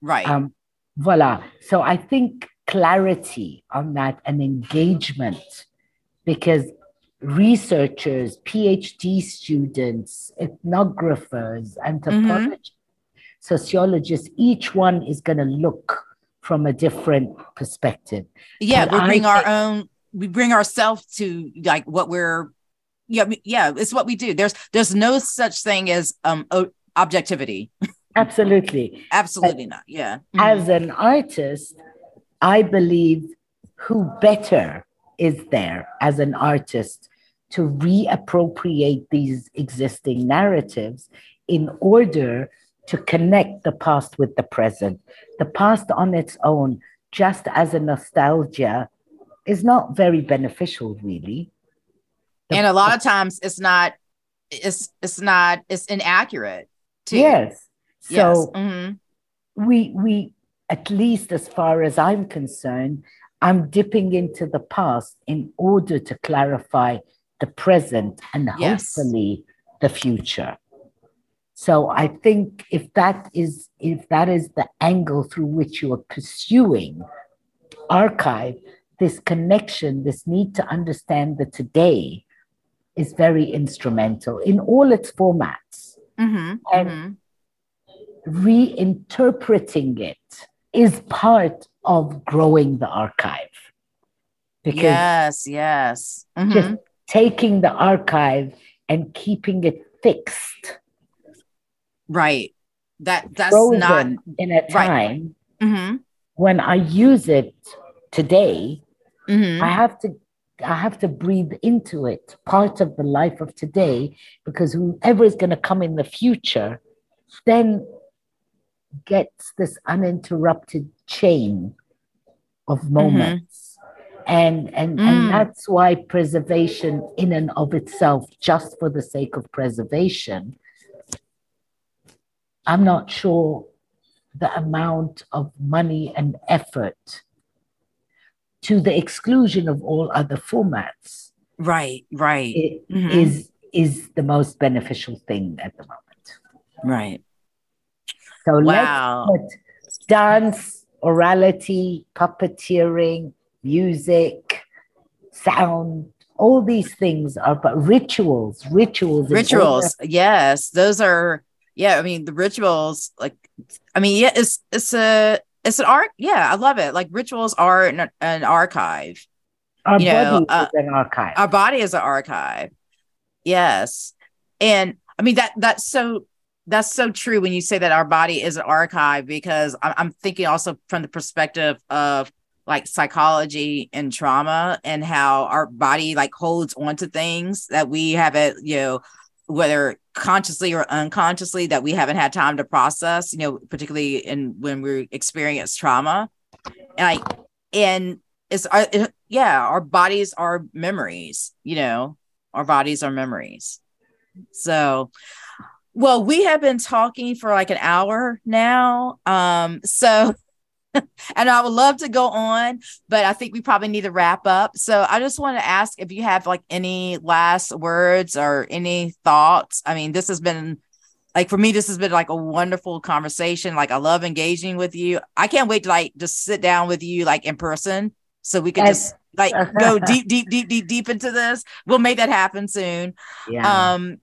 right um, voila. So I think clarity on that and engagement, because researchers, PhD students, ethnographers, anthropologists, sociologists, each one is going to look from a different perspective. yeah we bring our own we bring ourselves to like what we're yeah yeah it's what we do there's there's no such thing as um objectivity Absolutely. absolutely not yeah Mhm. As an artist, I believe who better is there as an artist to reappropriate these existing narratives in order to connect the past with the present. The past on its own, just as a nostalgia, is not very beneficial, really. The- and a lot of times it's not it's it's not it's inaccurate too yes. yes So Mhm. we we at least as far as i'm concerned i'm dipping into the past in order to clarify the present and Yes. hopefully the future So I think if that is if that is the angle through which you are pursuing archive, this connection, this need to understand the today is very instrumental in all its formats. Mm-hmm, and mm-hmm. reinterpreting it is part of growing the archive. Because yes, yes. Mm-hmm. Just taking the archive and keeping it fixed. Right. That that's not in a time right. mm-hmm. when I use it today, mm-hmm. I have to I have to breathe into it, part of the life of today, because whoever is going to come in the future then gets this uninterrupted chain of mm-hmm. moments. Mm-hmm. And, and, mm. and that's why preservation, in and of itself, just for the sake of preservation, I'm not sure the amount of money and effort to the exclusion of all other formats. Right, right. Mm-hmm. Is is the most beneficial thing at the moment. Right. So wow. let's put dance, orality, puppeteering, music, sound, all these things are but rituals, rituals. Rituals. Yes. Those are yeah, I mean the rituals like I mean yeah, it's it's a it's an art. Yeah, I love it. Like rituals are an, an archive. Our you body know, uh, is an archive. Our body is an archive. Yes, and I mean that that's so that's so true when you say that our body is an archive because I'm, I'm thinking also from the perspective of like psychology and trauma and how our body like holds onto things that we haven't you know whether consciously or unconsciously that we haven't had time to process you know particularly in when we experience trauma. And i and it's our, it, yeah our bodies are memories you know our bodies are memories. So well we have been talking for like an hour now um so and I would love to go on, but I think we probably need to wrap up. So I just want to ask if you have like any last words or any thoughts. I mean, this has been like for me, this has been like a wonderful conversation. Like I love engaging with you. I can't wait to like just sit down with you like in person so we can just like go deep, deep, deep, deep, deep into this. We'll make that happen soon. Yeah. Um,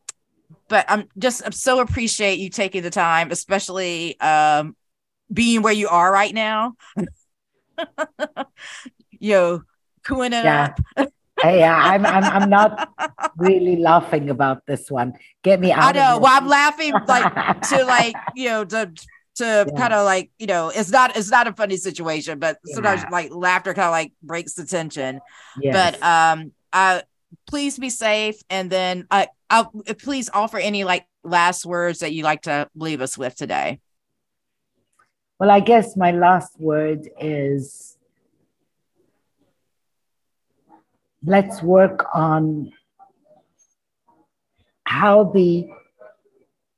but I'm just I'm so appreciate you taking the time, especially um being where you are right now. Yo, cooing it yeah. up. hey, I'm, I'm I'm not really laughing about this one. Get me out. I know. well, I'm laughing like to like you know to to yeah. kind of like you know it's not it's not a funny situation, but yeah. sometimes like laughter kind of like breaks the tension. Yes. But um, uh, please be safe, and then I uh, I'll please offer any like last words that you like to leave us with today. Well, I guess my last word is let's work on how the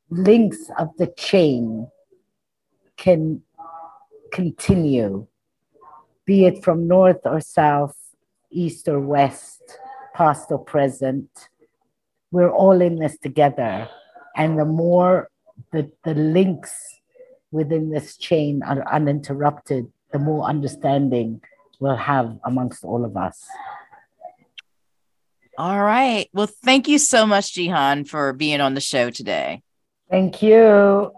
links of the chain can continue, be it from north or south, east or west, past or present. We're all in this together. And the more the, the links within this chain are uninterrupted, the more understanding we'll have amongst all of us. All right. Well, thank you so much, Jihan, for being on the show today. Thank you.